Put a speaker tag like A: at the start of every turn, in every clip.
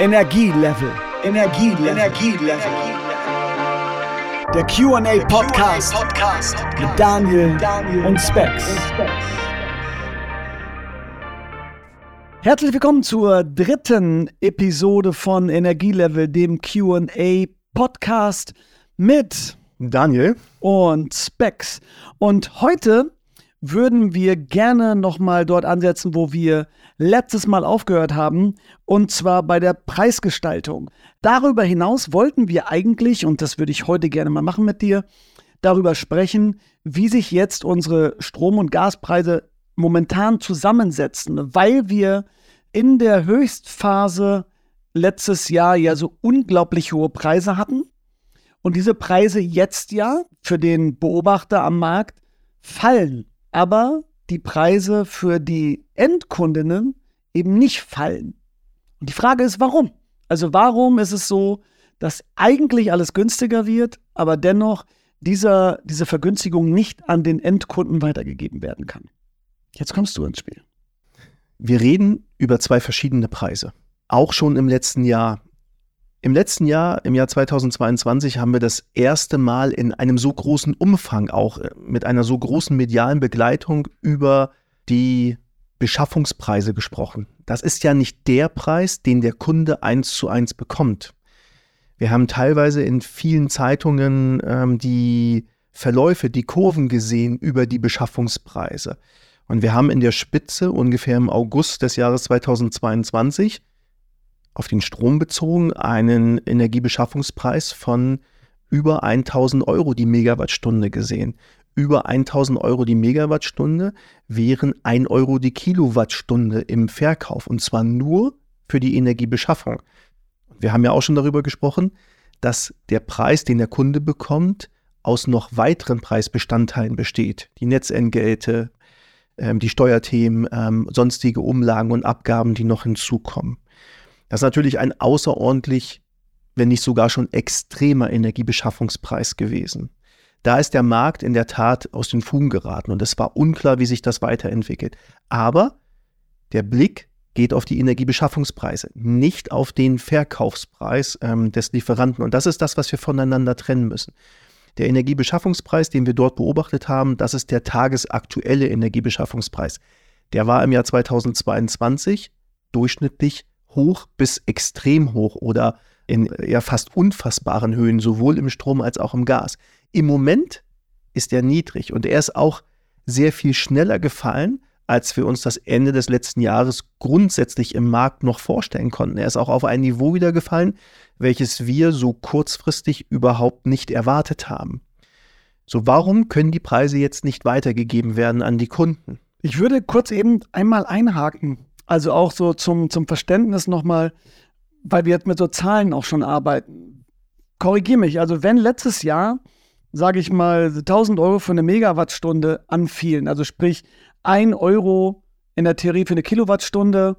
A: Energielevel. Energielevel. Energielevel. Der QA Podcast, Podcast mit Daniel, Daniel und Specs. Herzlich willkommen zur dritten Episode von Energielevel, dem QA Podcast mit
B: Daniel
A: und Specs. Und heute würden wir gerne nochmal dort ansetzen, wo wir letztes Mal aufgehört haben, und zwar bei der Preisgestaltung. Darüber hinaus wollten wir eigentlich, und das würde ich heute gerne mal machen mit dir, darüber sprechen, wie sich jetzt unsere Strom- und Gaspreise momentan zusammensetzen, weil wir in der Höchstphase letztes Jahr ja so unglaublich hohe Preise hatten und diese Preise jetzt ja für den Beobachter am Markt fallen aber die Preise für die Endkundinnen eben nicht fallen. Und die Frage ist, warum? Also warum ist es so, dass eigentlich alles günstiger wird, aber dennoch dieser, diese Vergünstigung nicht an den Endkunden weitergegeben werden kann? Jetzt kommst du ins Spiel.
B: Wir reden über zwei verschiedene Preise. Auch schon im letzten Jahr im letzten Jahr, im Jahr 2022, haben wir das erste Mal in einem so großen Umfang, auch äh, mit einer so großen medialen Begleitung über die Beschaffungspreise gesprochen. Das ist ja nicht der Preis, den der Kunde eins zu eins bekommt. Wir haben teilweise in vielen Zeitungen ähm, die Verläufe, die Kurven gesehen über die Beschaffungspreise. Und wir haben in der Spitze ungefähr im August des Jahres 2022 auf den Strom bezogen einen Energiebeschaffungspreis von über 1000 Euro die Megawattstunde gesehen. Über 1000 Euro die Megawattstunde wären 1 Euro die Kilowattstunde im Verkauf und zwar nur für die Energiebeschaffung. Wir haben ja auch schon darüber gesprochen, dass der Preis, den der Kunde bekommt, aus noch weiteren Preisbestandteilen besteht. Die Netzentgelte, ähm, die Steuerthemen, ähm, sonstige Umlagen und Abgaben, die noch hinzukommen. Das ist natürlich ein außerordentlich, wenn nicht sogar schon extremer Energiebeschaffungspreis gewesen. Da ist der Markt in der Tat aus den Fugen geraten und es war unklar, wie sich das weiterentwickelt. Aber der Blick geht auf die Energiebeschaffungspreise, nicht auf den Verkaufspreis ähm, des Lieferanten. Und das ist das, was wir voneinander trennen müssen. Der Energiebeschaffungspreis, den wir dort beobachtet haben, das ist der tagesaktuelle Energiebeschaffungspreis. Der war im Jahr 2022 durchschnittlich hoch bis extrem hoch oder in ja fast unfassbaren Höhen, sowohl im Strom als auch im Gas. Im Moment ist er niedrig und er ist auch sehr viel schneller gefallen, als wir uns das Ende des letzten Jahres grundsätzlich im Markt noch vorstellen konnten. Er ist auch auf ein Niveau wieder gefallen, welches wir so kurzfristig überhaupt nicht erwartet haben. So, warum können die Preise jetzt nicht weitergegeben werden an die Kunden?
A: Ich würde kurz eben einmal einhaken. Also auch so zum, zum Verständnis nochmal, weil wir jetzt mit so Zahlen auch schon arbeiten. Korrigier mich, also wenn letztes Jahr, sage ich mal, 1000 Euro für eine Megawattstunde anfielen, also sprich 1 Euro in der Theorie für eine Kilowattstunde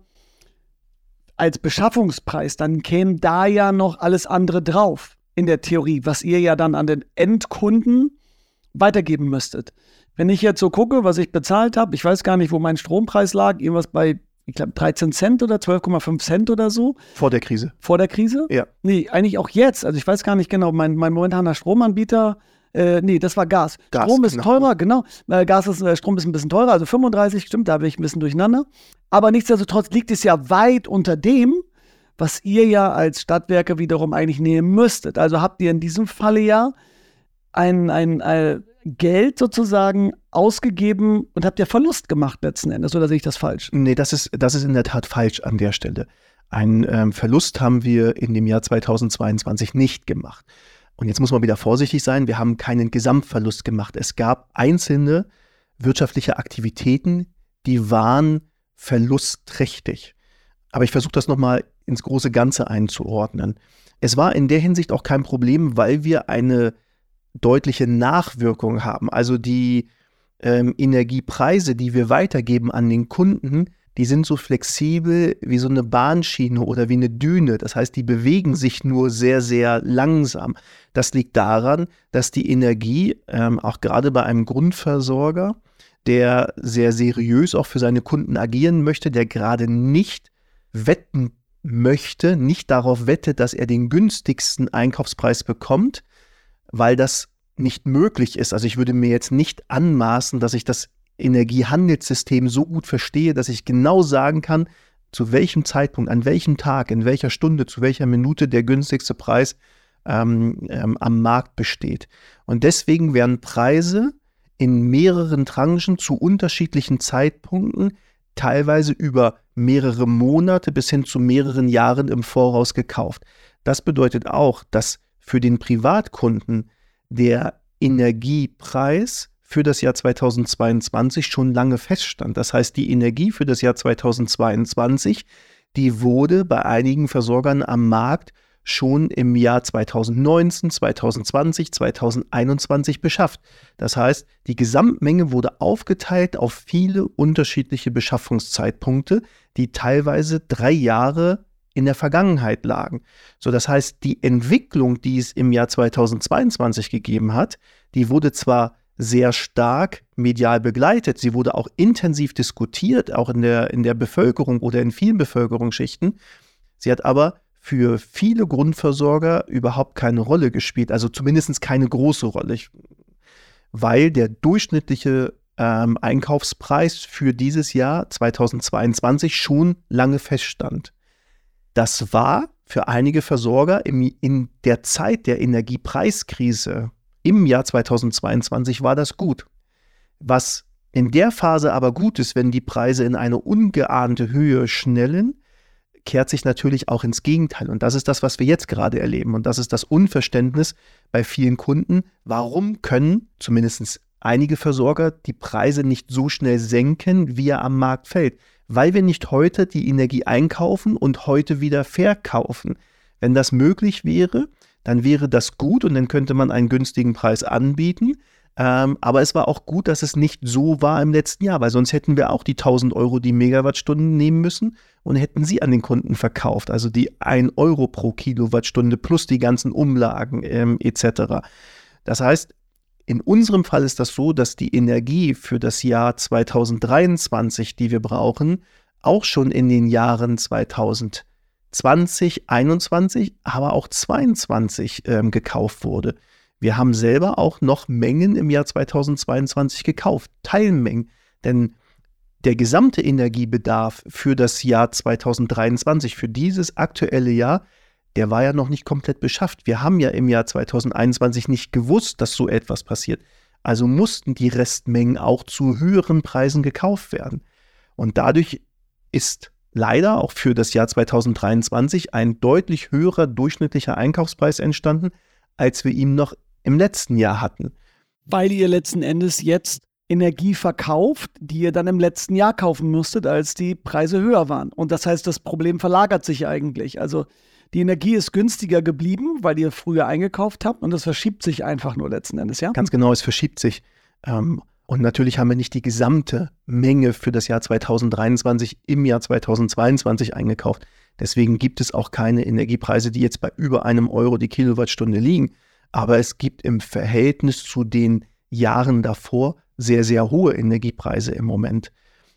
A: als Beschaffungspreis, dann käme da ja noch alles andere drauf in der Theorie, was ihr ja dann an den Endkunden weitergeben müsstet. Wenn ich jetzt so gucke, was ich bezahlt habe, ich weiß gar nicht, wo mein Strompreis lag, irgendwas bei ich glaube, 13 Cent oder 12,5 Cent oder so.
B: Vor der Krise.
A: Vor der Krise?
B: Ja.
A: Nee, eigentlich auch jetzt. Also ich weiß gar nicht genau, mein, mein momentaner Stromanbieter, äh, nee, das war Gas. Gas Strom ist genau. teurer, genau. Äh, Gas ist, äh, Strom ist ein bisschen teurer, also 35, stimmt, da bin ich ein bisschen durcheinander. Aber nichtsdestotrotz liegt es ja weit unter dem, was ihr ja als Stadtwerke wiederum eigentlich nehmen müsstet. Also habt ihr in diesem Falle ja ein, ein, ein Geld sozusagen ausgegeben und habt ja Verlust gemacht letzten Endes, oder sehe ich das falsch?
B: Nee, das ist, das ist in der Tat falsch an der Stelle. Einen ähm, Verlust haben wir in dem Jahr 2022 nicht gemacht. Und jetzt muss man wieder vorsichtig sein, wir haben keinen Gesamtverlust gemacht. Es gab einzelne wirtschaftliche Aktivitäten, die waren verlustträchtig. Aber ich versuche das nochmal ins große Ganze einzuordnen. Es war in der Hinsicht auch kein Problem, weil wir eine deutliche Nachwirkung haben. Also die ähm, Energiepreise, die wir weitergeben an den Kunden, die sind so flexibel wie so eine Bahnschiene oder wie eine Düne. Das heißt, die bewegen sich nur sehr, sehr langsam. Das liegt daran, dass die Energie, ähm, auch gerade bei einem Grundversorger, der sehr seriös auch für seine Kunden agieren möchte, der gerade nicht Wetten möchte, nicht darauf wettet, dass er den günstigsten Einkaufspreis bekommt, weil das nicht möglich ist. Also ich würde mir jetzt nicht anmaßen, dass ich das Energiehandelssystem so gut verstehe, dass ich genau sagen kann, zu welchem Zeitpunkt, an welchem Tag, in welcher Stunde, zu welcher Minute der günstigste Preis ähm, ähm, am Markt besteht. Und deswegen werden Preise in mehreren Tranchen zu unterschiedlichen Zeitpunkten, teilweise über mehrere Monate bis hin zu mehreren Jahren im Voraus gekauft. Das bedeutet auch, dass für den Privatkunden der Energiepreis für das Jahr 2022 schon lange feststand. Das heißt, die Energie für das Jahr 2022, die wurde bei einigen Versorgern am Markt schon im Jahr 2019, 2020, 2021 beschafft. Das heißt, die Gesamtmenge wurde aufgeteilt auf viele unterschiedliche Beschaffungszeitpunkte, die teilweise drei Jahre in der Vergangenheit lagen. So, das heißt, die Entwicklung, die es im Jahr 2022 gegeben hat, die wurde zwar sehr stark medial begleitet, sie wurde auch intensiv diskutiert, auch in der, in der Bevölkerung oder in vielen Bevölkerungsschichten. Sie hat aber für viele Grundversorger überhaupt keine Rolle gespielt, also zumindest keine große Rolle, ich, weil der durchschnittliche ähm, Einkaufspreis für dieses Jahr 2022 schon lange feststand. Das war für einige Versorger im, in der Zeit der Energiepreiskrise im Jahr 2022 war das gut. Was in der Phase aber gut ist, wenn die Preise in eine ungeahnte Höhe schnellen, kehrt sich natürlich auch ins Gegenteil. Und das ist das, was wir jetzt gerade erleben. Und das ist das Unverständnis bei vielen Kunden. Warum können zumindest einige Versorger die Preise nicht so schnell senken, wie er am Markt fällt? Weil wir nicht heute die Energie einkaufen und heute wieder verkaufen. Wenn das möglich wäre, dann wäre das gut und dann könnte man einen günstigen Preis anbieten. Ähm, aber es war auch gut, dass es nicht so war im letzten Jahr, weil sonst hätten wir auch die 1000 Euro die Megawattstunden nehmen müssen und hätten sie an den Kunden verkauft. Also die 1 Euro pro Kilowattstunde plus die ganzen Umlagen ähm, etc. Das heißt, in unserem Fall ist das so, dass die Energie für das Jahr 2023, die wir brauchen, auch schon in den Jahren 2020, 2021, aber auch 2022 ähm, gekauft wurde. Wir haben selber auch noch Mengen im Jahr 2022 gekauft, Teilmengen. Denn der gesamte Energiebedarf für das Jahr 2023, für dieses aktuelle Jahr, der war ja noch nicht komplett beschafft. Wir haben ja im Jahr 2021 nicht gewusst, dass so etwas passiert. Also mussten die Restmengen auch zu höheren Preisen gekauft werden. Und dadurch ist leider auch für das Jahr 2023 ein deutlich höherer durchschnittlicher Einkaufspreis entstanden, als wir ihn noch im letzten Jahr hatten.
A: Weil ihr letzten Endes jetzt Energie verkauft, die ihr dann im letzten Jahr kaufen müsstet, als die Preise höher waren. Und das heißt, das Problem verlagert sich eigentlich. Also die Energie ist günstiger geblieben, weil ihr früher eingekauft habt und das verschiebt sich einfach nur letzten Endes, ja?
B: Ganz genau, es verschiebt sich. Ähm, und natürlich haben wir nicht die gesamte Menge für das Jahr 2023 im Jahr 2022 eingekauft. Deswegen gibt es auch keine Energiepreise, die jetzt bei über einem Euro die Kilowattstunde liegen. Aber es gibt im Verhältnis zu den Jahren davor sehr, sehr hohe Energiepreise im Moment.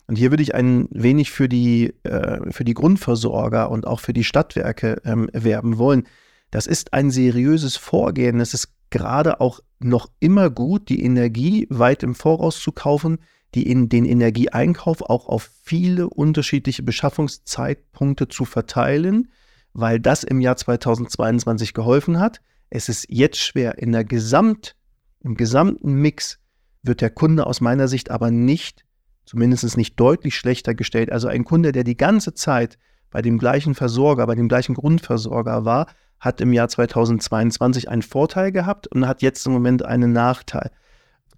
B: Und hier würde ich ein wenig für die, äh, für die Grundversorger und auch für die Stadtwerke ähm, werben wollen. Das ist ein seriöses Vorgehen. Es ist gerade auch noch immer gut, die Energie weit im Voraus zu kaufen, die in den Energieeinkauf auch auf viele unterschiedliche Beschaffungszeitpunkte zu verteilen, weil das im Jahr 2022 geholfen hat. Es ist jetzt schwer, in der Gesamt, im gesamten Mix wird der Kunde aus meiner Sicht aber nicht, zumindest nicht deutlich schlechter gestellt. Also ein Kunde, der die ganze Zeit bei dem gleichen Versorger, bei dem gleichen Grundversorger war, hat im Jahr 2022 einen Vorteil gehabt und hat jetzt im Moment einen Nachteil.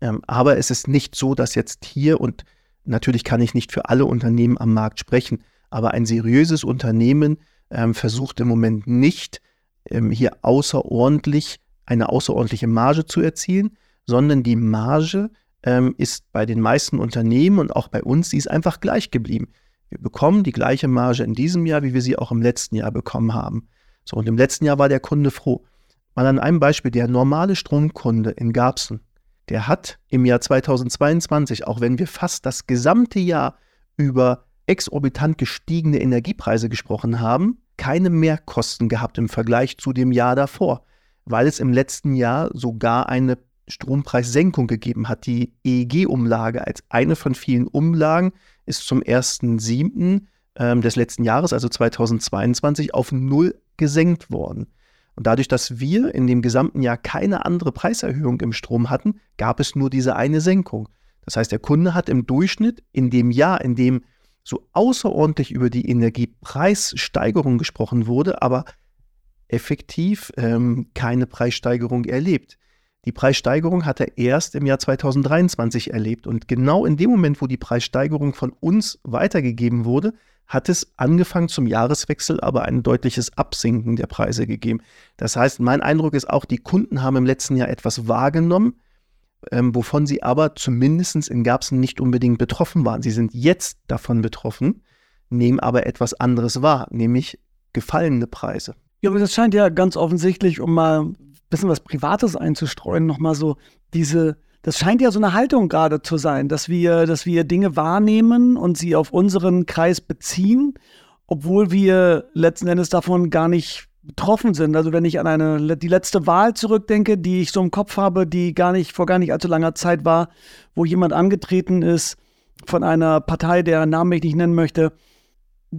B: Ähm, aber es ist nicht so, dass jetzt hier, und natürlich kann ich nicht für alle Unternehmen am Markt sprechen, aber ein seriöses Unternehmen ähm, versucht im Moment nicht, ähm, hier außerordentlich eine außerordentliche Marge zu erzielen, sondern die Marge ähm, ist bei den meisten Unternehmen und auch bei uns, die ist einfach gleich geblieben. Wir bekommen die gleiche Marge in diesem Jahr, wie wir sie auch im letzten Jahr bekommen haben. So, und im letzten Jahr war der Kunde froh. Mal an einem Beispiel, der normale Stromkunde in Garbsen, der hat im Jahr 2022, auch wenn wir fast das gesamte Jahr über exorbitant gestiegene Energiepreise gesprochen haben, keine Mehrkosten gehabt im Vergleich zu dem Jahr davor, weil es im letzten Jahr sogar eine Strompreissenkung gegeben hat. Die EEG-Umlage als eine von vielen Umlagen ist zum 1.7. Ähm, des letzten Jahres, also 2022, auf null gesenkt worden. Und dadurch, dass wir in dem gesamten Jahr keine andere Preiserhöhung im Strom hatten, gab es nur diese eine Senkung. Das heißt, der Kunde hat im Durchschnitt in dem Jahr, in dem so außerordentlich über die Energiepreissteigerung gesprochen wurde, aber effektiv ähm, keine Preissteigerung erlebt. Die Preissteigerung hat er erst im Jahr 2023 erlebt. Und genau in dem Moment, wo die Preissteigerung von uns weitergegeben wurde, hat es angefangen zum Jahreswechsel aber ein deutliches Absinken der Preise gegeben. Das heißt, mein Eindruck ist auch, die Kunden haben im letzten Jahr etwas wahrgenommen, ähm, wovon sie aber zumindest in Garbsen nicht unbedingt betroffen waren. Sie sind jetzt davon betroffen, nehmen aber etwas anderes wahr, nämlich gefallene Preise.
A: Ja, aber das scheint ja ganz offensichtlich, um mal bisschen was Privates einzustreuen, nochmal so diese das scheint ja so eine Haltung gerade zu sein, dass wir, dass wir Dinge wahrnehmen und sie auf unseren Kreis beziehen, obwohl wir letzten Endes davon gar nicht betroffen sind. Also wenn ich an eine die letzte Wahl zurückdenke, die ich so im Kopf habe, die gar nicht vor gar nicht allzu langer Zeit war, wo jemand angetreten ist von einer Partei, deren Namen ich nicht nennen möchte,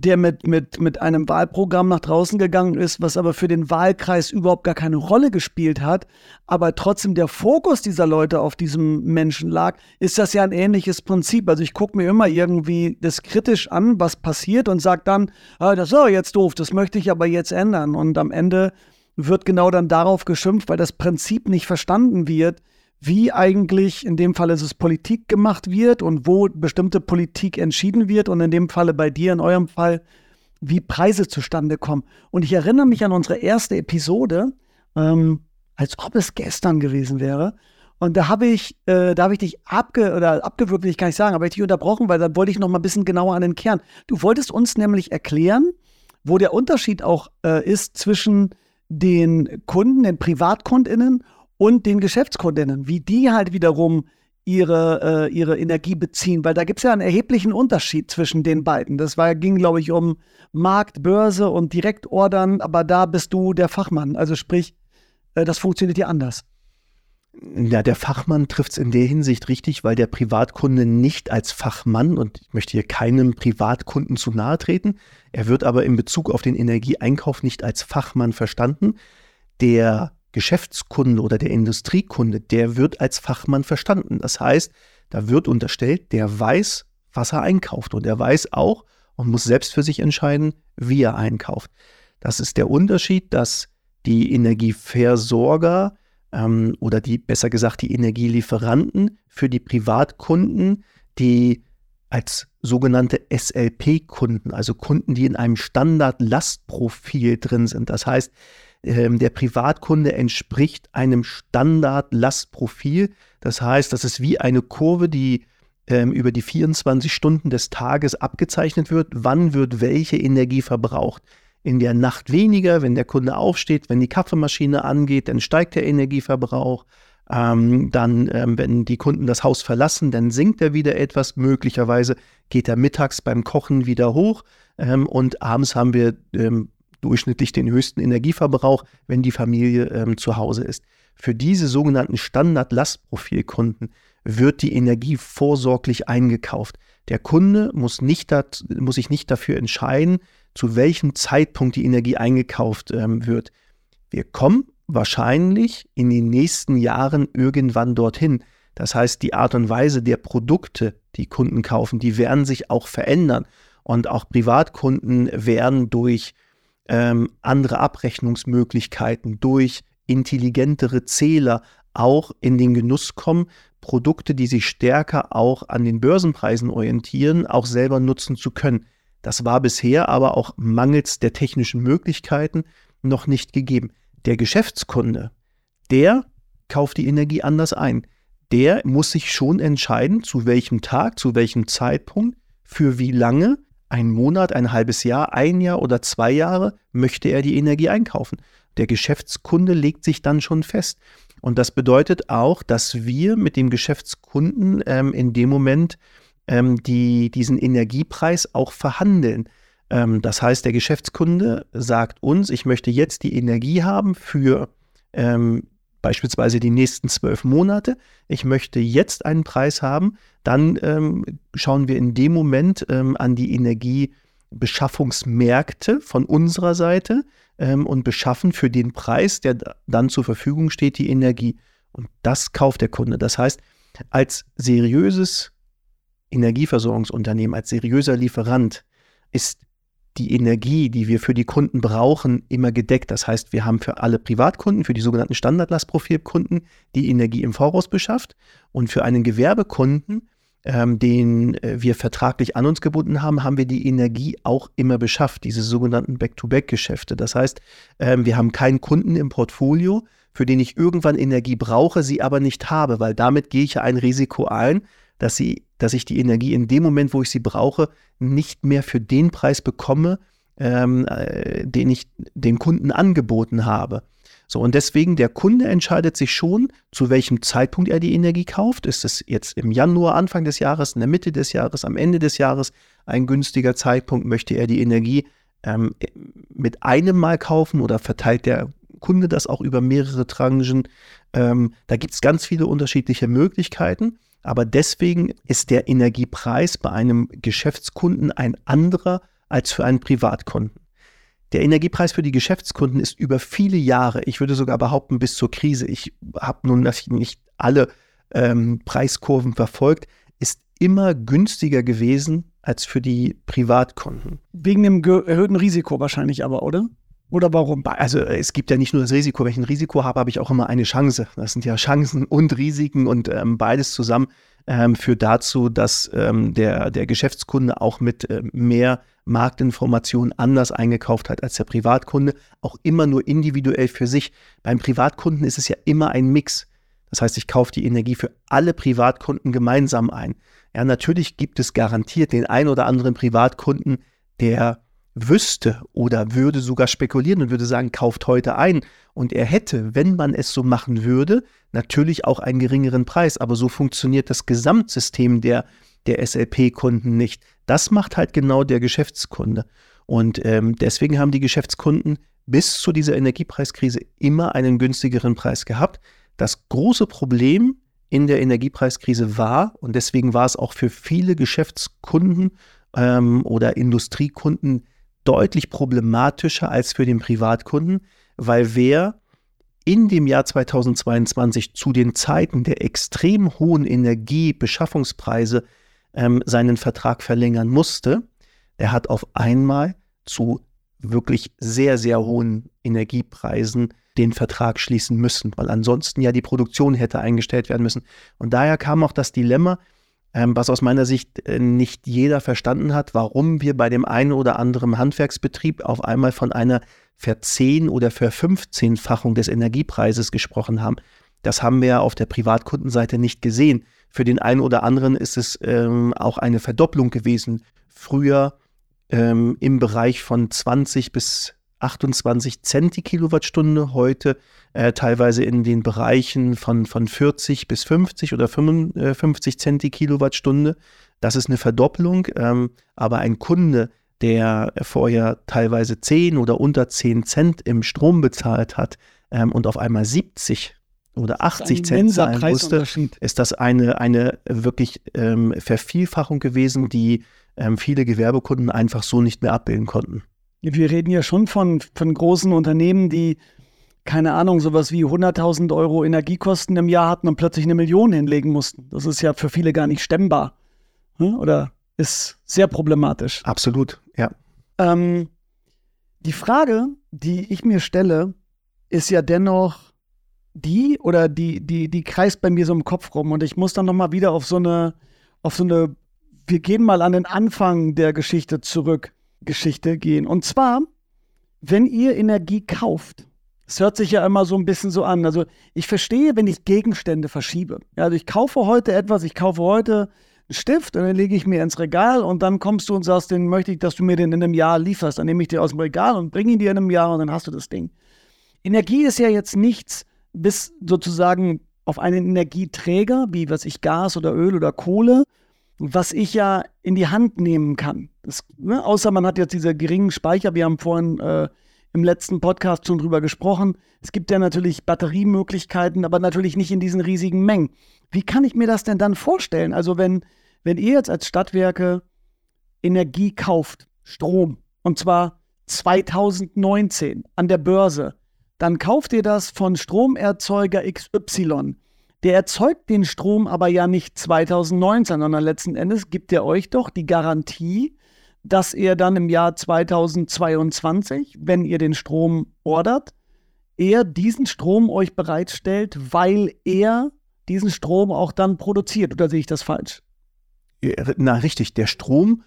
A: der mit, mit, mit einem Wahlprogramm nach draußen gegangen ist, was aber für den Wahlkreis überhaupt gar keine Rolle gespielt hat, aber trotzdem der Fokus dieser Leute auf diesem Menschen lag, ist das ja ein ähnliches Prinzip. Also ich gucke mir immer irgendwie das kritisch an, was passiert und sage dann, ah, das ist jetzt doof, das möchte ich aber jetzt ändern. Und am Ende wird genau dann darauf geschimpft, weil das Prinzip nicht verstanden wird, wie eigentlich in dem Fall ist es Politik gemacht wird und wo bestimmte Politik entschieden wird und in dem Falle bei dir, in eurem Fall, wie Preise zustande kommen. Und ich erinnere mich an unsere erste Episode, ähm, als ob es gestern gewesen wäre. Und da habe ich, äh, da habe ich dich abge oder abgewürgt, will ich gar nicht sagen, aber ich dich unterbrochen, weil da wollte ich noch mal ein bisschen genauer an den Kern. Du wolltest uns nämlich erklären, wo der Unterschied auch äh, ist zwischen den Kunden, den PrivatkundInnen und den Geschäftskundinnen, wie die halt wiederum ihre, äh, ihre Energie beziehen, weil da gibt es ja einen erheblichen Unterschied zwischen den beiden. Das war, ging, glaube ich, um Markt, Börse und Direktordern, aber da bist du der Fachmann. Also sprich, äh, das funktioniert ja anders.
B: Ja, der Fachmann trifft es in der Hinsicht richtig, weil der Privatkunde nicht als Fachmann, und ich möchte hier keinem Privatkunden zu nahe treten, er wird aber in Bezug auf den Energieeinkauf nicht als Fachmann verstanden. Der Geschäftskunde oder der Industriekunde, der wird als Fachmann verstanden. Das heißt, da wird unterstellt, der weiß, was er einkauft und er weiß auch und muss selbst für sich entscheiden, wie er einkauft. Das ist der Unterschied, dass die Energieversorger ähm, oder die, besser gesagt, die Energielieferanten für die Privatkunden, die als sogenannte SLP-Kunden, also Kunden, die in einem Standard-Lastprofil drin sind. Das heißt, ähm, der Privatkunde entspricht einem Standard-Lastprofil. Das heißt, das ist wie eine Kurve, die ähm, über die 24 Stunden des Tages abgezeichnet wird. Wann wird welche Energie verbraucht? In der Nacht weniger, wenn der Kunde aufsteht, wenn die Kaffeemaschine angeht, dann steigt der Energieverbrauch. Ähm, dann, ähm, wenn die Kunden das Haus verlassen, dann sinkt er wieder etwas. Möglicherweise geht er mittags beim Kochen wieder hoch. Ähm, und abends haben wir ähm, durchschnittlich den höchsten Energieverbrauch, wenn die Familie ähm, zu Hause ist. Für diese sogenannten Standard-Lastprofilkunden wird die Energie vorsorglich eingekauft. Der Kunde muss, nicht dat, muss sich nicht dafür entscheiden, zu welchem Zeitpunkt die Energie eingekauft ähm, wird. Wir kommen wahrscheinlich in den nächsten Jahren irgendwann dorthin. Das heißt, die Art und Weise der Produkte, die Kunden kaufen, die werden sich auch verändern. Und auch Privatkunden werden durch ähm, andere Abrechnungsmöglichkeiten, durch intelligentere Zähler auch in den Genuss kommen, Produkte, die sich stärker auch an den Börsenpreisen orientieren, auch selber nutzen zu können. Das war bisher aber auch mangels der technischen Möglichkeiten noch nicht gegeben. Der Geschäftskunde, der kauft die Energie anders ein. Der muss sich schon entscheiden, zu welchem Tag, zu welchem Zeitpunkt, für wie lange ein Monat, ein halbes Jahr, ein Jahr oder zwei Jahre möchte er die Energie einkaufen. Der Geschäftskunde legt sich dann schon fest. Und das bedeutet auch, dass wir mit dem Geschäftskunden ähm, in dem Moment ähm, die, diesen Energiepreis auch verhandeln. Ähm, das heißt, der Geschäftskunde sagt uns, ich möchte jetzt die Energie haben für ähm, beispielsweise die nächsten zwölf Monate. Ich möchte jetzt einen Preis haben. Dann ähm, schauen wir in dem Moment ähm, an die Energiebeschaffungsmärkte von unserer Seite ähm, und beschaffen für den Preis, der dann zur Verfügung steht, die Energie. Und das kauft der Kunde. Das heißt, als seriöses Energieversorgungsunternehmen, als seriöser Lieferant ist die Energie, die wir für die Kunden brauchen, immer gedeckt. Das heißt, wir haben für alle Privatkunden, für die sogenannten Standardlastprofilkunden, die Energie im Voraus beschafft. Und für einen Gewerbekunden, ähm, den äh, wir vertraglich an uns gebunden haben, haben wir die Energie auch immer beschafft, diese sogenannten Back-to-Back-Geschäfte. Das heißt, ähm, wir haben keinen Kunden im Portfolio, für den ich irgendwann Energie brauche, sie aber nicht habe, weil damit gehe ich ja ein Risiko ein, dass, sie, dass ich die Energie in dem Moment, wo ich sie brauche, nicht mehr für den Preis bekomme, ähm, äh, den ich den Kunden angeboten habe. So, und deswegen, der Kunde entscheidet sich schon, zu welchem Zeitpunkt er die Energie kauft. Ist es jetzt im Januar, Anfang des Jahres, in der Mitte des Jahres, am Ende des Jahres ein günstiger Zeitpunkt? Möchte er die Energie ähm, mit einem Mal kaufen oder verteilt der Kunde das auch über mehrere Tranchen? Ähm, da gibt es ganz viele unterschiedliche Möglichkeiten. Aber deswegen ist der Energiepreis bei einem Geschäftskunden ein anderer als für einen Privatkunden. Der Energiepreis für die Geschäftskunden ist über viele Jahre, ich würde sogar behaupten bis zur Krise, ich habe nun nicht alle ähm, Preiskurven verfolgt, ist immer günstiger gewesen als für die Privatkunden.
A: Wegen dem erhöhten Risiko wahrscheinlich aber, oder? Oder warum?
B: Also es gibt ja nicht nur das Risiko, wenn ich ein Risiko habe, habe ich auch immer eine Chance. Das sind ja Chancen und Risiken und ähm, beides zusammen ähm, führt dazu, dass ähm, der, der Geschäftskunde auch mit äh, mehr Marktinformationen anders eingekauft hat als der Privatkunde, auch immer nur individuell für sich. Beim Privatkunden ist es ja immer ein Mix. Das heißt, ich kaufe die Energie für alle Privatkunden gemeinsam ein. Ja, natürlich gibt es garantiert den ein oder anderen Privatkunden, der wüsste oder würde sogar spekulieren und würde sagen, kauft heute ein. Und er hätte, wenn man es so machen würde, natürlich auch einen geringeren Preis. Aber so funktioniert das Gesamtsystem der, der SLP-Kunden nicht. Das macht halt genau der Geschäftskunde. Und ähm, deswegen haben die Geschäftskunden bis zu dieser Energiepreiskrise immer einen günstigeren Preis gehabt. Das große Problem in der Energiepreiskrise war, und deswegen war es auch für viele Geschäftskunden ähm, oder Industriekunden deutlich problematischer als für den Privatkunden, weil wer in dem Jahr 2022 zu den Zeiten der extrem hohen Energiebeschaffungspreise ähm, seinen Vertrag verlängern musste, der hat auf einmal zu wirklich sehr, sehr hohen Energiepreisen den Vertrag schließen müssen, weil ansonsten ja die Produktion hätte eingestellt werden müssen. Und daher kam auch das Dilemma, was aus meiner Sicht äh, nicht jeder verstanden hat, warum wir bei dem einen oder anderen Handwerksbetrieb auf einmal von einer Verzehn- oder Verfünfzehnfachung des Energiepreises gesprochen haben. Das haben wir auf der Privatkundenseite nicht gesehen. Für den einen oder anderen ist es ähm, auch eine Verdopplung gewesen. Früher ähm, im Bereich von 20 bis 28 Cent die Kilowattstunde, heute äh, teilweise in den Bereichen von, von 40 bis 50 oder 55 Cent die Kilowattstunde. Das ist eine Verdoppelung, ähm, aber ein Kunde, der vorher teilweise 10 oder unter 10 Cent im Strom bezahlt hat ähm, und auf einmal 70 oder 80 Cent zahlen musste, ist das eine, eine wirklich ähm, Vervielfachung gewesen, die ähm, viele Gewerbekunden einfach so nicht mehr abbilden konnten.
A: Wir reden ja schon von, von großen Unternehmen, die, keine Ahnung, sowas wie 100.000 Euro Energiekosten im Jahr hatten und plötzlich eine Million hinlegen mussten. Das ist ja für viele gar nicht stemmbar. Hm? Oder ist sehr problematisch.
B: Absolut, ja.
A: Ähm, die Frage, die ich mir stelle, ist ja dennoch die oder die, die, die kreist bei mir so im Kopf rum und ich muss dann nochmal wieder auf so eine, auf so eine, wir gehen mal an den Anfang der Geschichte zurück. Geschichte gehen. Und zwar, wenn ihr Energie kauft, es hört sich ja immer so ein bisschen so an. Also ich verstehe, wenn ich Gegenstände verschiebe. Ja, also ich kaufe heute etwas, ich kaufe heute einen Stift und dann lege ich mir ins Regal und dann kommst du und sagst, den möchte ich, dass du mir den in einem Jahr lieferst. Dann nehme ich dir aus dem Regal und bringe ihn dir in einem Jahr und dann hast du das Ding. Energie ist ja jetzt nichts bis sozusagen auf einen Energieträger, wie was ich Gas oder Öl oder Kohle, was ich ja in die Hand nehmen kann. Das, ne, außer man hat jetzt diese geringen Speicher, wir haben vorhin äh, im letzten Podcast schon drüber gesprochen. Es gibt ja natürlich Batteriemöglichkeiten, aber natürlich nicht in diesen riesigen Mengen. Wie kann ich mir das denn dann vorstellen? Also wenn, wenn ihr jetzt als Stadtwerke Energie kauft, Strom, und zwar 2019 an der Börse, dann kauft ihr das von Stromerzeuger XY. Der erzeugt den Strom aber ja nicht 2019, sondern letzten Endes gibt er euch doch die Garantie, dass er dann im Jahr 2022, wenn ihr den Strom ordert, er diesen Strom euch bereitstellt, weil er diesen Strom auch dann produziert. Oder sehe ich das falsch?
B: Na, richtig. Der Strom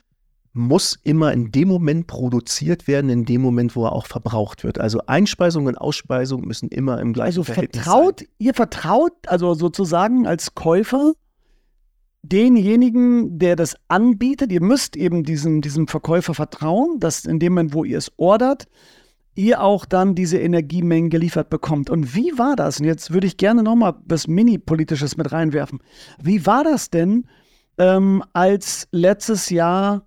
B: muss immer in dem Moment produziert werden, in dem Moment, wo er auch verbraucht wird. Also Einspeisung und Ausspeisung müssen immer im gleichen
A: also
B: Verhältnis
A: vertraut,
B: sein.
A: Ihr vertraut also sozusagen als Käufer denjenigen, der das anbietet. Ihr müsst eben diesem, diesem Verkäufer vertrauen, dass in dem Moment, wo ihr es ordert, ihr auch dann diese Energiemengen geliefert bekommt. Und wie war das? Und jetzt würde ich gerne nochmal was Mini-Politisches mit reinwerfen. Wie war das denn, ähm, als letztes Jahr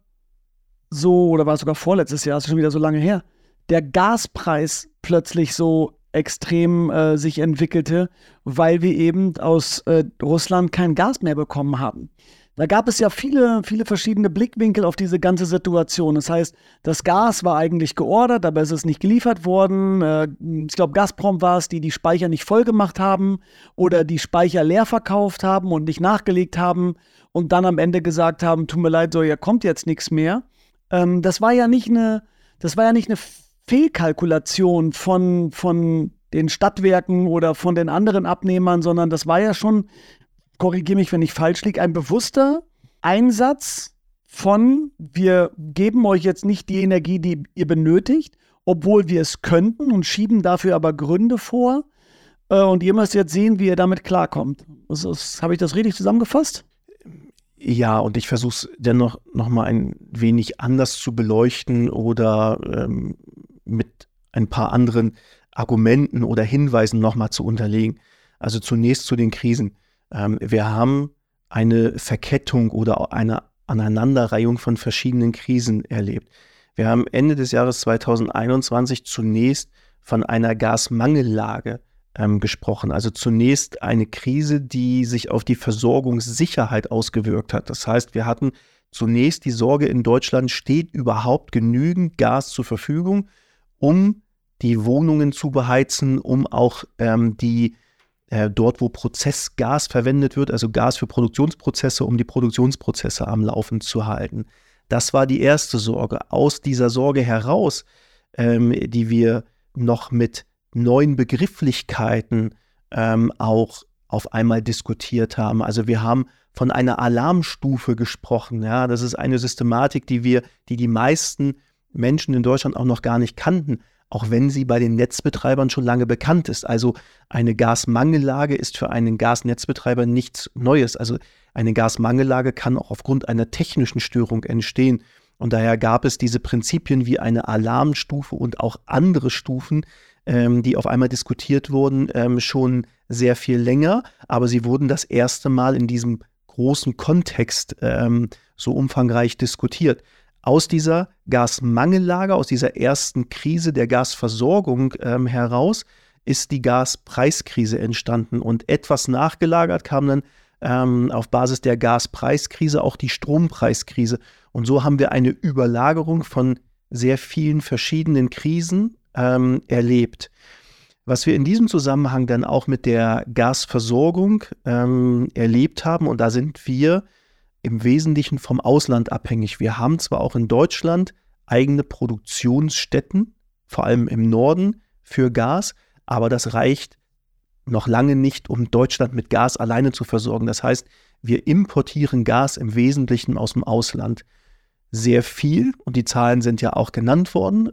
A: so, oder war es sogar vorletztes Jahr, ist schon wieder so lange her, der Gaspreis plötzlich so extrem äh, sich entwickelte, weil wir eben aus äh, Russland kein Gas mehr bekommen haben. Da gab es ja viele, viele verschiedene Blickwinkel auf diese ganze Situation. Das heißt, das Gas war eigentlich geordert, aber es ist nicht geliefert worden. Äh, ich glaube, Gazprom war es, die die Speicher nicht voll gemacht haben oder die Speicher leer verkauft haben und nicht nachgelegt haben und dann am Ende gesagt haben, tut mir leid, so, ja kommt jetzt nichts mehr. Ähm, das war ja nicht eine, das war ja nicht eine Fehlkalkulation von, von den Stadtwerken oder von den anderen Abnehmern, sondern das war ja schon, korrigiere mich, wenn ich falsch liege, ein bewusster Einsatz von, wir geben euch jetzt nicht die Energie, die ihr benötigt, obwohl wir es könnten und schieben dafür aber Gründe vor. Äh, und ihr müsst jetzt sehen, wie ihr damit klarkommt. Habe ich das richtig zusammengefasst?
B: Ja, und ich versuche es dennoch noch mal ein wenig anders zu beleuchten oder ähm, mit ein paar anderen Argumenten oder Hinweisen noch mal zu unterlegen. Also zunächst zu den Krisen. Ähm, wir haben eine Verkettung oder eine Aneinanderreihung von verschiedenen Krisen erlebt. Wir haben Ende des Jahres 2021 zunächst von einer Gasmangellage ähm, gesprochen. Also zunächst eine Krise, die sich auf die Versorgungssicherheit ausgewirkt hat. Das heißt, wir hatten zunächst die Sorge in Deutschland, steht überhaupt genügend Gas zur Verfügung, um die Wohnungen zu beheizen, um auch ähm, die äh, dort, wo Prozessgas verwendet wird, also Gas für Produktionsprozesse, um die Produktionsprozesse am Laufen zu halten. Das war die erste Sorge. Aus dieser Sorge heraus, ähm, die wir noch mit neuen Begrifflichkeiten ähm, auch auf einmal diskutiert haben. Also wir haben von einer Alarmstufe gesprochen. Ja, das ist eine Systematik, die wir, die die meisten Menschen in Deutschland auch noch gar nicht kannten, auch wenn sie bei den Netzbetreibern schon lange bekannt ist. Also eine Gasmangellage ist für einen Gasnetzbetreiber nichts Neues. Also eine Gasmangellage kann auch aufgrund einer technischen Störung entstehen. Und daher gab es diese Prinzipien wie eine Alarmstufe und auch andere Stufen, ähm, die auf einmal diskutiert wurden, ähm, schon sehr viel länger, aber sie wurden das erste Mal in diesem großen Kontext ähm, so umfangreich diskutiert. Aus dieser Gasmangellage, aus dieser ersten Krise der Gasversorgung ähm, heraus ist die Gaspreiskrise entstanden und etwas nachgelagert kam dann ähm, auf Basis der Gaspreiskrise auch die Strompreiskrise. Und so haben wir eine Überlagerung von sehr vielen verschiedenen Krisen ähm, erlebt. Was wir in diesem Zusammenhang dann auch mit der Gasversorgung ähm, erlebt haben, und da sind wir im Wesentlichen vom Ausland abhängig. Wir haben zwar auch in Deutschland eigene Produktionsstätten, vor allem im Norden, für Gas, aber das reicht noch lange nicht, um Deutschland mit Gas alleine zu versorgen. Das heißt, wir importieren Gas im Wesentlichen aus dem Ausland. Sehr viel, und die Zahlen sind ja auch genannt worden,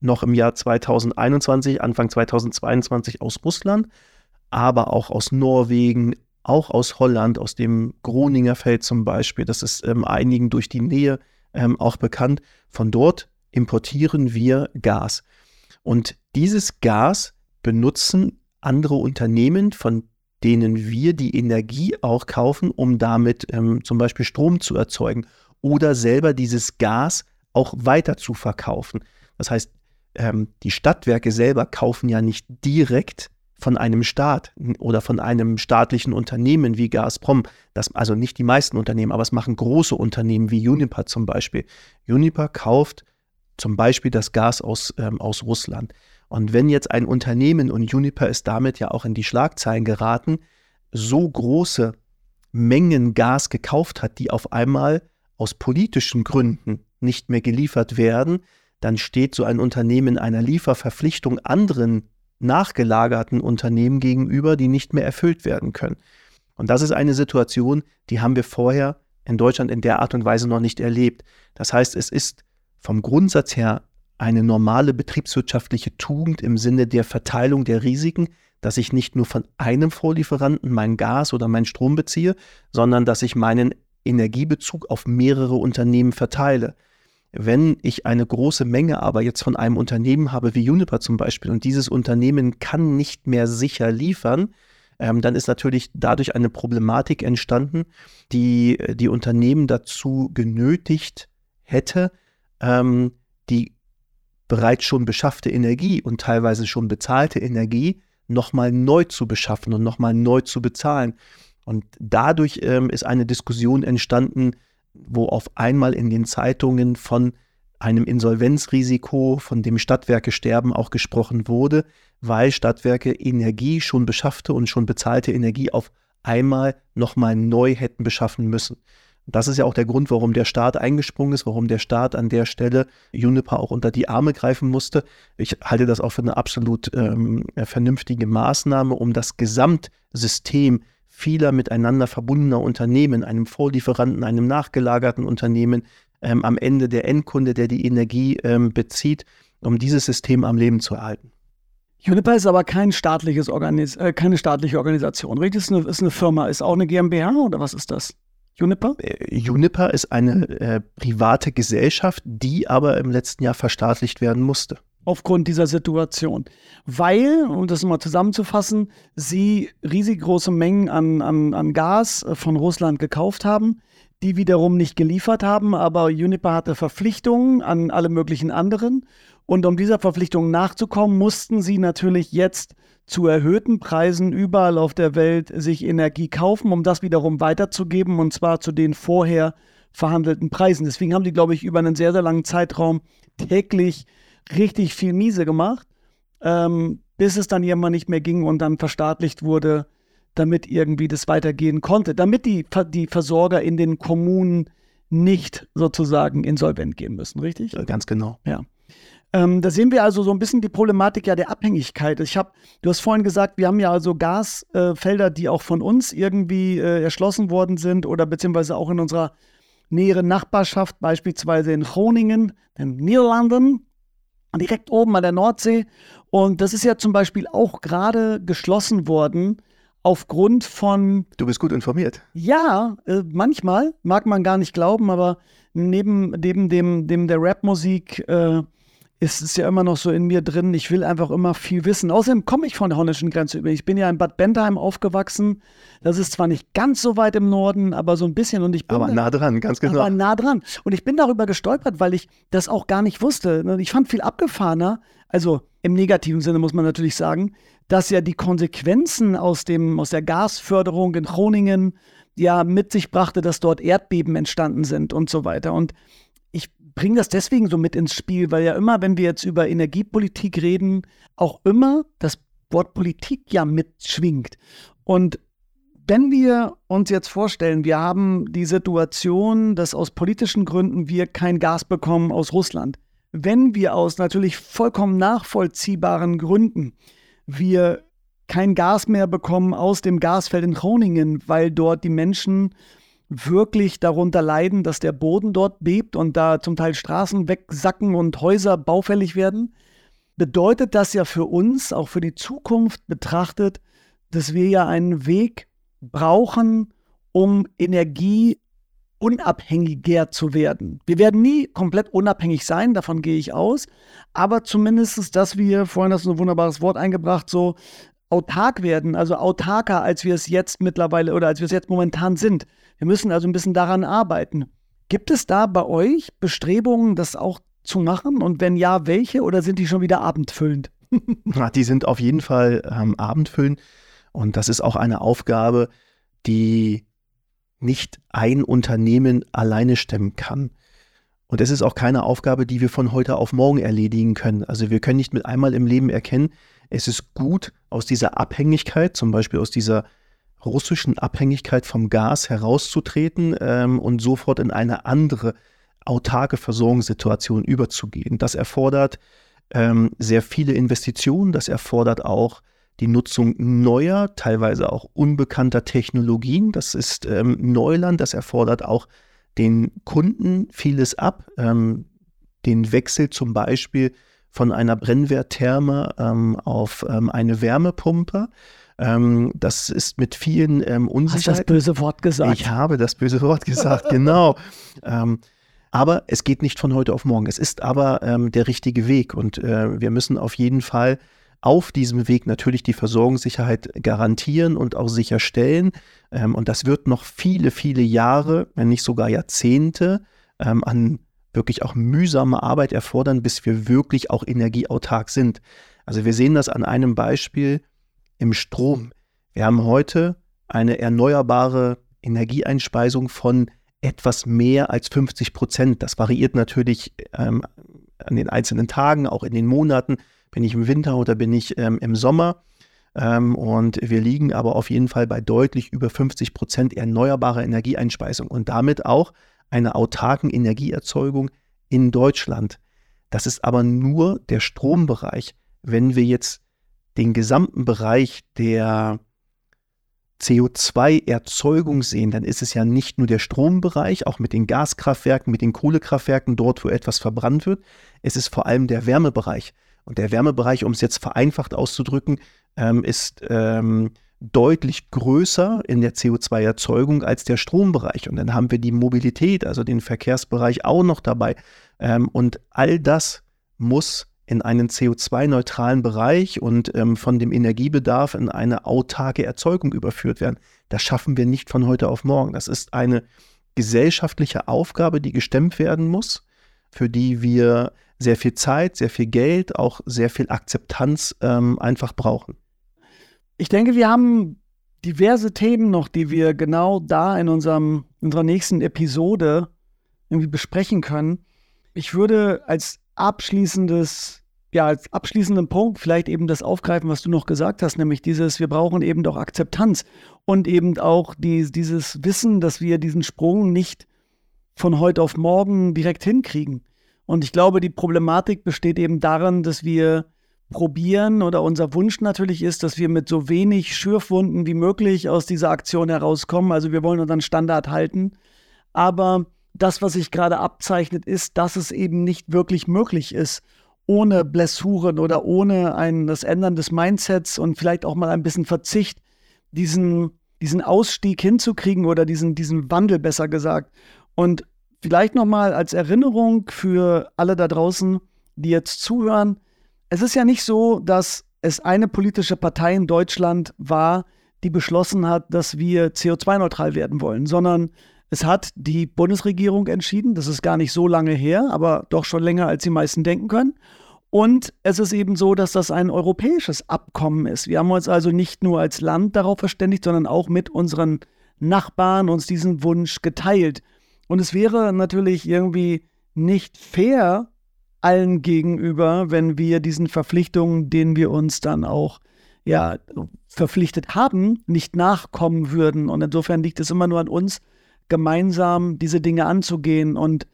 B: noch im Jahr 2021, Anfang 2022 aus Russland, aber auch aus Norwegen, auch aus Holland, aus dem Groninger Feld zum Beispiel. Das ist ähm, einigen durch die Nähe ähm, auch bekannt. Von dort importieren wir Gas. Und dieses Gas benutzen andere Unternehmen, von denen wir die Energie auch kaufen, um damit ähm, zum Beispiel Strom zu erzeugen oder selber dieses Gas auch weiter zu verkaufen. Das heißt, ähm, die Stadtwerke selber kaufen ja nicht direkt von einem Staat oder von einem staatlichen Unternehmen wie Gazprom, das, also nicht die meisten Unternehmen, aber es machen große Unternehmen wie Uniper zum Beispiel. Uniper kauft zum Beispiel das Gas aus, ähm, aus Russland. Und wenn jetzt ein Unternehmen, und Uniper ist damit ja auch in die Schlagzeilen geraten, so große Mengen Gas gekauft hat, die auf einmal aus politischen Gründen nicht mehr geliefert werden, dann steht so ein Unternehmen einer Lieferverpflichtung anderen nachgelagerten Unternehmen gegenüber, die nicht mehr erfüllt werden können. Und das ist eine Situation, die haben wir vorher in Deutschland in der Art und Weise noch nicht erlebt. Das heißt, es ist vom Grundsatz her eine normale betriebswirtschaftliche Tugend im Sinne der Verteilung der Risiken, dass ich nicht nur von einem Vorlieferanten mein Gas oder meinen Strom beziehe, sondern dass ich meinen Energiebezug auf mehrere Unternehmen verteile. Wenn ich eine große Menge aber jetzt von einem Unternehmen habe, wie Juniper zum Beispiel, und dieses Unternehmen kann nicht mehr sicher liefern, ähm, dann ist natürlich dadurch eine Problematik entstanden, die die Unternehmen dazu genötigt hätte, ähm, die bereits schon beschaffte Energie und teilweise schon bezahlte Energie nochmal neu zu beschaffen und nochmal neu zu bezahlen. Und dadurch ähm, ist eine Diskussion entstanden, wo auf einmal in den Zeitungen von einem Insolvenzrisiko, von dem Stadtwerke sterben, auch gesprochen wurde, weil Stadtwerke Energie schon beschaffte und schon bezahlte Energie auf einmal nochmal neu hätten beschaffen müssen. Das ist ja auch der Grund, warum der Staat eingesprungen ist, warum der Staat an der Stelle Juniper auch unter die Arme greifen musste. Ich halte das auch für eine absolut ähm, vernünftige Maßnahme, um das Gesamtsystem vieler miteinander verbundener Unternehmen, einem Vorlieferanten, einem nachgelagerten Unternehmen, ähm, am Ende der Endkunde, der die Energie ähm, bezieht, um dieses System am Leben zu erhalten.
A: Juniper ist aber kein staatliches Organis äh, keine staatliche Organisation, richtig? Ist eine, ist eine Firma, ist auch eine GmbH oder was ist das?
B: Juniper? Äh, Juniper ist eine äh, private Gesellschaft, die aber im letzten Jahr verstaatlicht werden musste
A: aufgrund dieser Situation. Weil, um das mal zusammenzufassen, sie riesig große Mengen an, an, an Gas äh, von Russland gekauft haben, die wiederum nicht geliefert haben, aber Uniper hatte Verpflichtungen an alle möglichen anderen. Und um dieser Verpflichtung nachzukommen, mussten sie natürlich jetzt zu erhöhten Preisen überall auf der Welt sich Energie kaufen, um das wiederum weiterzugeben, und zwar zu den vorher verhandelten Preisen. Deswegen haben die, glaube ich, über einen sehr, sehr langen Zeitraum täglich richtig viel miese gemacht, ähm, bis es dann irgendwann nicht mehr ging und dann verstaatlicht wurde, damit irgendwie das weitergehen konnte, damit die, die Versorger in den Kommunen nicht sozusagen insolvent gehen müssen, richtig?
B: Ganz genau.
A: Ja. Ähm, da sehen wir also so ein bisschen die Problematik ja der Abhängigkeit. Ich habe, du hast vorhin gesagt, wir haben ja also Gasfelder, äh, die auch von uns irgendwie äh, erschlossen worden sind oder beziehungsweise auch in unserer näheren Nachbarschaft, beispielsweise in Groningen, den Niederlanden, direkt oben an der Nordsee. Und das ist ja zum Beispiel auch gerade geschlossen worden aufgrund von.
B: Du bist gut informiert.
A: Ja, äh, manchmal mag man gar nicht glauben, aber neben, neben dem, dem der Rapmusik äh, ist es ja immer noch so in mir drin. Ich will einfach immer viel wissen. Außerdem komme ich von der holländischen Grenze über. Ich bin ja in Bad Bentheim aufgewachsen. Das ist zwar nicht ganz so weit im Norden, aber so ein bisschen. Und ich bin
B: aber nah dran, ganz genau. Aber
A: nah dran. Und ich bin darüber gestolpert, weil ich das auch gar nicht wusste. Ich fand viel abgefahrener, also im negativen Sinne muss man natürlich sagen, dass ja die Konsequenzen aus, dem, aus der Gasförderung in Groningen ja mit sich brachte, dass dort Erdbeben entstanden sind und so weiter. Und bringe das deswegen so mit ins Spiel, weil ja immer, wenn wir jetzt über Energiepolitik reden, auch immer das Wort Politik ja mitschwingt. Und wenn wir uns jetzt vorstellen, wir haben die Situation, dass aus politischen Gründen wir kein Gas bekommen aus Russland, wenn wir aus natürlich vollkommen nachvollziehbaren Gründen wir kein Gas mehr bekommen aus dem Gasfeld in Groningen, weil dort die Menschen wirklich darunter leiden, dass der Boden dort bebt und da zum Teil Straßen wegsacken und Häuser baufällig werden, bedeutet das ja für uns, auch für die Zukunft betrachtet, dass wir ja einen Weg brauchen, um Energie unabhängiger zu werden. Wir werden nie komplett unabhängig sein, davon gehe ich aus, aber zumindest, dass wir, vorhin hast du ein wunderbares Wort eingebracht, so autark werden, also autarker, als wir es jetzt mittlerweile oder als wir es jetzt momentan sind. Wir müssen also ein bisschen daran arbeiten. Gibt es da bei euch Bestrebungen, das auch zu machen? Und wenn ja, welche? Oder sind die schon wieder abendfüllend?
B: die sind auf jeden Fall ähm, abendfüllend. Und das ist auch eine Aufgabe, die nicht ein Unternehmen alleine stemmen kann. Und es ist auch keine Aufgabe, die wir von heute auf morgen erledigen können. Also wir können nicht mit einmal im Leben erkennen, es ist gut, aus dieser Abhängigkeit, zum Beispiel aus dieser russischen Abhängigkeit vom Gas herauszutreten ähm, und sofort in eine andere autarke Versorgungssituation überzugehen. Das erfordert ähm, sehr viele Investitionen, das erfordert auch die Nutzung neuer, teilweise auch unbekannter Technologien. Das ist ähm, Neuland, das erfordert auch den Kunden vieles ab. Ähm, den Wechsel zum Beispiel von einer Brennwerttherme ähm, auf ähm, eine Wärmepumpe. Ähm, das ist mit vielen ähm, Unsicherheiten.
A: Hast das böse Wort gesagt?
B: Ich habe das böse Wort gesagt, genau. Ähm, aber es geht nicht von heute auf morgen. Es ist aber ähm, der richtige Weg und äh, wir müssen auf jeden Fall auf diesem Weg natürlich die Versorgungssicherheit garantieren und auch sicherstellen. Ähm, und das wird noch viele, viele Jahre, wenn nicht sogar Jahrzehnte ähm, an wirklich auch mühsame Arbeit erfordern, bis wir wirklich auch energieautark sind. Also wir sehen das an einem Beispiel im Strom. Wir haben heute eine erneuerbare Energieeinspeisung von etwas mehr als 50 Prozent. Das variiert natürlich ähm, an den einzelnen Tagen, auch in den Monaten. Bin ich im Winter oder bin ich ähm, im Sommer? Ähm, und wir liegen aber auf jeden Fall bei deutlich über 50 Prozent erneuerbarer Energieeinspeisung und damit auch einer autarken Energieerzeugung in Deutschland. Das ist aber nur der Strombereich. Wenn wir jetzt den gesamten Bereich der CO2-Erzeugung sehen, dann ist es ja nicht nur der Strombereich, auch mit den Gaskraftwerken, mit den Kohlekraftwerken, dort, wo etwas verbrannt wird. Es ist vor allem der Wärmebereich. Und der Wärmebereich, um es jetzt vereinfacht auszudrücken, ähm, ist ähm, deutlich größer in der CO2-Erzeugung als der Strombereich. Und dann haben wir die Mobilität, also den Verkehrsbereich auch noch dabei. Ähm, und all das muss in einen CO2-neutralen Bereich und ähm, von dem Energiebedarf in eine autarke Erzeugung überführt werden. Das schaffen wir nicht von heute auf morgen. Das ist eine gesellschaftliche Aufgabe, die gestemmt werden muss, für die wir sehr viel Zeit, sehr viel Geld, auch sehr viel Akzeptanz ähm, einfach brauchen.
A: Ich denke, wir haben diverse Themen noch, die wir genau da in unserem, unserer nächsten Episode irgendwie besprechen können. Ich würde als abschließendes ja, als abschließenden Punkt vielleicht eben das aufgreifen, was du noch gesagt hast, nämlich dieses, wir brauchen eben doch Akzeptanz und eben auch die, dieses Wissen, dass wir diesen Sprung nicht von heute auf morgen direkt hinkriegen. Und ich glaube, die Problematik besteht eben darin, dass wir probieren oder unser Wunsch natürlich ist, dass wir mit so wenig Schürfwunden wie möglich aus dieser Aktion herauskommen. Also wir wollen unseren Standard halten. Aber das, was sich gerade abzeichnet, ist, dass es eben nicht wirklich möglich ist ohne Blessuren oder ohne ein, das Ändern des Mindsets und vielleicht auch mal ein bisschen Verzicht, diesen, diesen Ausstieg hinzukriegen oder diesen, diesen Wandel besser gesagt. Und vielleicht nochmal als Erinnerung für alle da draußen, die jetzt zuhören, es ist ja nicht so, dass es eine politische Partei in Deutschland war, die beschlossen hat, dass wir CO2-neutral werden wollen, sondern es hat die Bundesregierung entschieden, das ist gar nicht so lange her, aber doch schon länger, als die meisten denken können. Und es ist eben so, dass das ein europäisches Abkommen ist. Wir haben uns also nicht nur als Land darauf verständigt, sondern auch mit unseren Nachbarn uns diesen Wunsch geteilt. Und es wäre natürlich irgendwie nicht fair allen gegenüber, wenn wir diesen Verpflichtungen, denen wir uns dann auch ja, verpflichtet haben, nicht nachkommen würden. Und insofern liegt es immer nur an uns, gemeinsam diese Dinge anzugehen. Und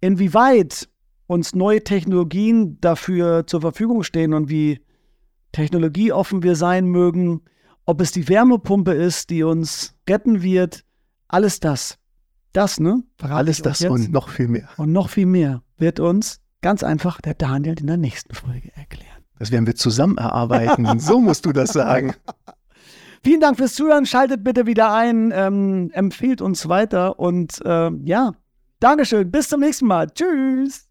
A: inwieweit uns neue Technologien dafür zur Verfügung stehen und wie technologieoffen wir sein mögen, ob es die Wärmepumpe ist, die uns retten wird, alles das. Das, ne?
B: Verrate alles das jetzt. und noch viel mehr.
A: Und noch viel mehr wird uns ganz einfach der Daniel in der nächsten Folge erklären.
B: Das werden wir zusammen erarbeiten. so musst du das sagen.
A: Vielen Dank fürs Zuhören. Schaltet bitte wieder ein, ähm, empfehlt uns weiter und äh, ja, Dankeschön. Bis zum nächsten Mal. Tschüss.